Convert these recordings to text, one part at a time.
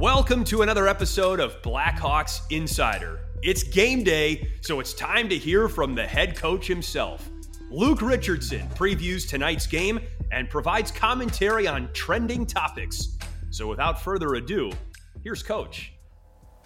Welcome to another episode of Blackhawks Insider. It's game day, so it's time to hear from the head coach himself. Luke Richardson previews tonight's game and provides commentary on trending topics. So without further ado, here's Coach.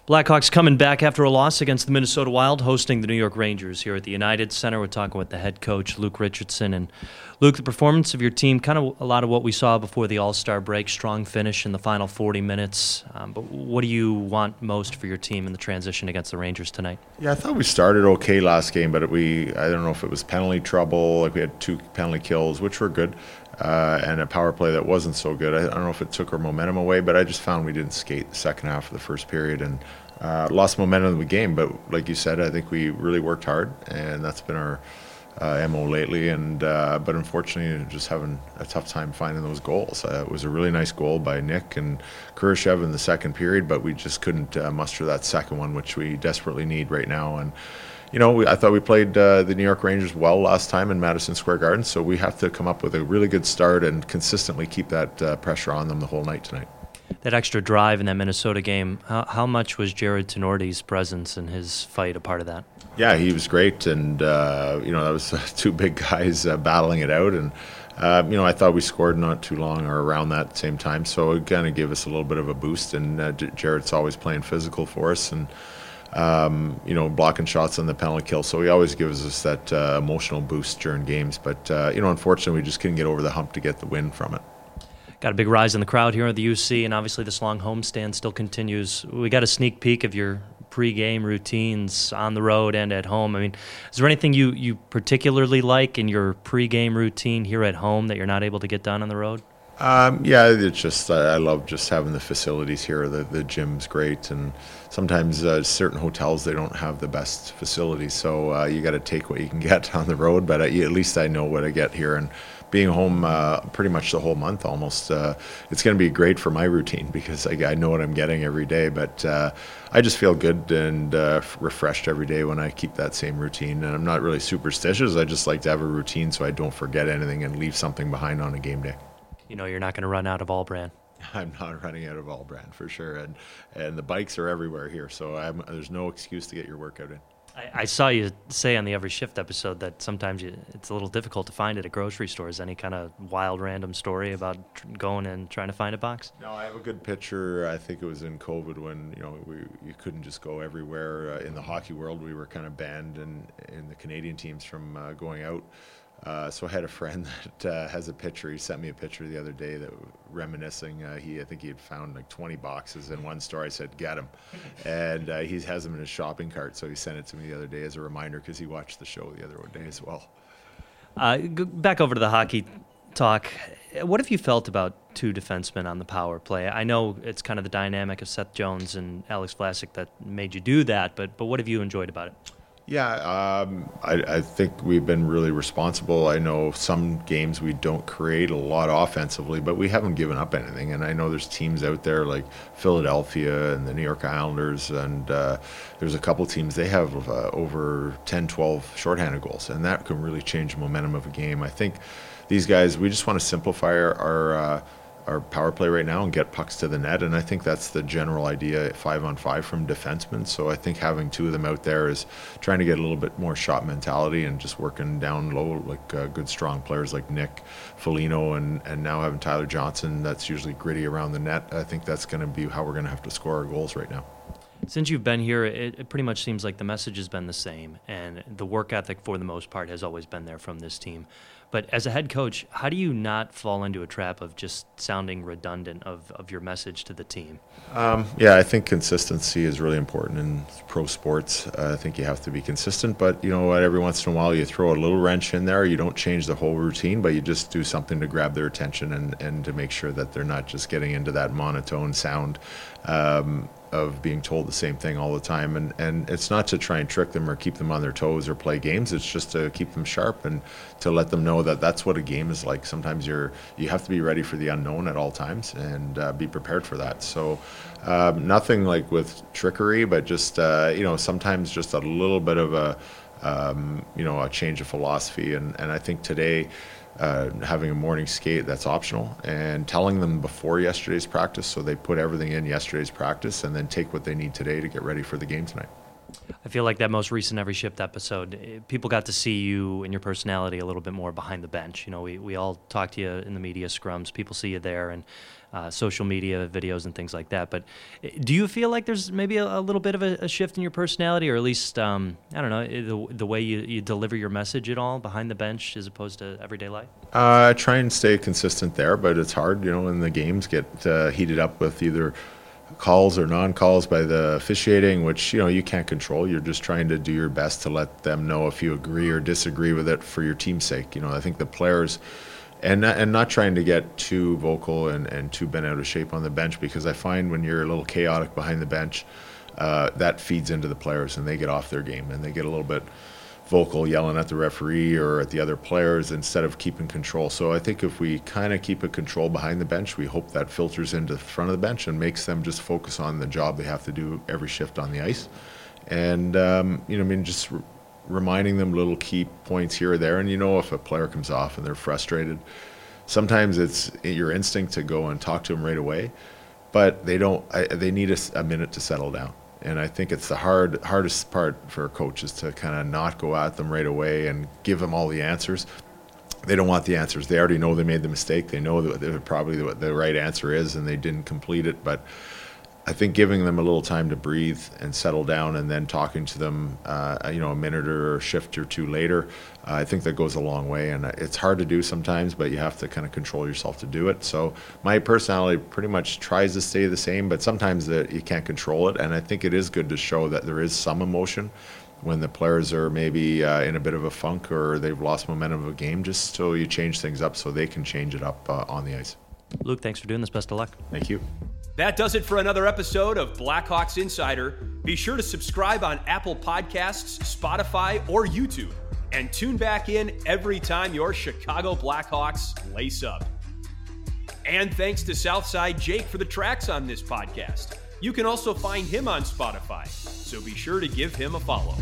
Blackhawks coming back after a loss against the Minnesota Wild, hosting the New York Rangers here at the United Center. We're talking with the head coach, Luke Richardson. And Luke, the performance of your team, kind of a lot of what we saw before the All Star break, strong finish in the final 40 minutes. Um, but what do you want most for your team in the transition against the Rangers tonight? Yeah, I thought we started okay last game, but we, I don't know if it was penalty trouble, like we had two penalty kills, which were good uh, and a power play that wasn't so good. I, I, don't know if it took our momentum away, but I just found we didn't skate the second half of the first period and uh, lost momentum in the game. But like you said, I think we really worked hard, and that's been our uh, mo lately. And uh, but unfortunately, just having a tough time finding those goals. Uh, it was a really nice goal by Nick and Kurashev in the second period, but we just couldn't uh, muster that second one, which we desperately need right now. And you know, we, I thought we played uh, the New York Rangers well last time in Madison Square Garden, so we have to come up with a really good start and consistently keep that uh, pressure on them the whole night tonight. That extra drive in that Minnesota game, how, how much was Jarred Tinordi's presence and his fight a part of that? Yeah, he was great, and uh, you know that was two big guys uh, battling it out, and uh, you know I thought we scored not too long or around that same time, so it kind of gave us a little bit of a boost. And uh, Jarred's always playing physical for us, and um, you know, blocking shots on the penalty kill. So he always gives us that uh, emotional boost during games. But, uh, you know, unfortunately, we just couldn't get over the hump to get the win from it. Got a big rise in the crowd here at the UC, and obviously this long homestand still continues. We got a sneak peek of your pre-game routines on the road and at home. I mean, is there anything you, you particularly like in your pre-game routine here at home that you're not able to get done on the road? Um, yeah, it's just I love just having the facilities here. The the gym's great, and sometimes uh, certain hotels they don't have the best facilities, so uh, you got to take what you can get on the road. But uh, at least I know what I get here, and being home uh, pretty much the whole month almost, uh, it's going to be great for my routine because I, I, know what I'm getting every day. But uh, I just feel good and refreshed every day when I keep that same routine. And I'm not really superstitious. I just like to have a routine so I don't forget anything and leave something behind on a game day you know you're not going to run out of All-Bran. I'm not running out of All-Bran for sure, and and the bikes are everywhere here, so I'm, there's no excuse to get your workout in. I, I, saw you say on the Every Shift episode that sometimes you, it's a little difficult to find it at grocery stores. Any kind of wild, random story about tr- going and trying to find a box? No, I have a good picture. I think it was in COVID when you know we you couldn't just go everywhere. Uh, in the hockey world, we were kind of banned, and in the Canadian teams from uh, going out. Uh, so I had a friend that uh, has a picture. He sent me a picture the other day that reminiscing. Uh, he I think he had found like 20 boxes in one store. I said, "Get them," and uh, he has them in his shopping cart. So he sent it to me the other day as a reminder because he watched the show the other day as well. Uh, back over to the hockey talk. What have you felt about two defensemen on the power play? I know it's kind of the dynamic of Seth Jones and Alex Vlasic that made you do that, but but what have you enjoyed about it? Yeah, um, I, I, think we've been really responsible. I know some games we don't create a lot offensively, but we haven't given up anything. And I know there's teams out there like Philadelphia and the New York Islanders, and uh, there's a couple teams they have uh, over 10, 12 shorthanded goals, and that can really change the momentum of a game. I think these guys, we just want to simplify our. our uh, our power play right now and get pucks to the net. And I think that's the general idea five on five from defensemen. So I think having two of them out there is trying to get a little bit more shot mentality and just working down low like uh, good strong players like Nick Foligno and and now having Tyler Johnson that's usually gritty around the net. I think that's going to be how we're going to have to score our goals right now. Since you've been here, it, it, pretty much seems like the message has been the same, and the work ethic, for the most part, has always been there from this team. But as a head coach, how do you not fall into a trap of just sounding redundant of, of your message to the team? Um, yeah, I think consistency is really important in pro sports. Uh, I think you have to be consistent, but you know what? Every once in a while, you throw a little wrench in there. You don't change the whole routine, but you just do something to grab their attention and, and to make sure that they're not just getting into that monotone sound. Um, of being told the same thing all the time. And and it's not to try and trick them or keep them on their toes or play games. It's just to keep them sharp and to let them know that that's what a game is like. Sometimes you're you have to be ready for the unknown at all times and uh, be prepared for that. So um, nothing like with trickery but just uh, you know sometimes just a little bit of a um, you know a change of philosophy. And and I think today uh, having a morning skate that's optional and telling them before yesterday's practice so they put everything in yesterday's practice and then take what they need today to get ready for the game tonight. I feel like that most recent Every Shift episode, eh, people got to see you and your personality a little bit more behind the bench. You know, we, we all talk to you in the media scrums, people see you there, and uh, social media videos and things like that. But eh, do you feel like there's maybe a, a little bit of a, a, shift in your personality, or at least, um, I don't know, eh, the, the way you, you deliver your message at all behind the bench as opposed to everyday life? Uh, I try and stay consistent there, but it's hard, you know, when the games get uh, heated up with either calls or non-calls by the officiating, which you know you can't control. You're just trying to do your best to let them know if you agree or disagree with it for your team's sake. You know, I think the players. And not, and not trying to get too vocal and, and too bent out of shape on the bench because I find when you're a little chaotic behind the bench, uh, that feeds into the players and they get off their game and they get a little bit vocal yelling at the referee or at the other players instead of keeping control. So I think if we kind of keep a control behind the bench, we hope that filters into the front of the bench and makes them just focus on the job they have to do every shift on the ice. And, um, you know, I mean, just reminding them little key points here or there. And, you know, if a player comes off and they're frustrated, sometimes it's your instinct to go and talk to them right away, but they don't, I, they need a, a minute to settle down and I think it's the hard hardest part for coaches to kind of not go at them right away and give them all the answers. They don't want the answers. They already know they made the mistake. They know that probably what the right answer is, and they didn't complete it. But I think giving them a little time to breathe and settle down, and then talking to them, uh, you know, a minute or a shift or two later, uh, I think that goes a long way. And it's hard to do sometimes, but you have to kind of control yourself to do it. So my personality pretty much tries to stay the same, but sometimes you can't control it. And I think it is good to show that there is some emotion when the players are maybe uh, in a bit of a funk or they've lost momentum of a game, just so you change things up so they can change it up uh, on the ice. Luke, thanks for doing this. Best of luck. Thank you. That does it for another episode of Blackhawks Insider. Be sure to subscribe on Apple Podcasts, Spotify, or YouTube, and tune back in every time your Chicago Blackhawks lace up. And thanks to Southside Jake for the tracks on this podcast. You can also find him on Spotify, so be sure to give him a follow.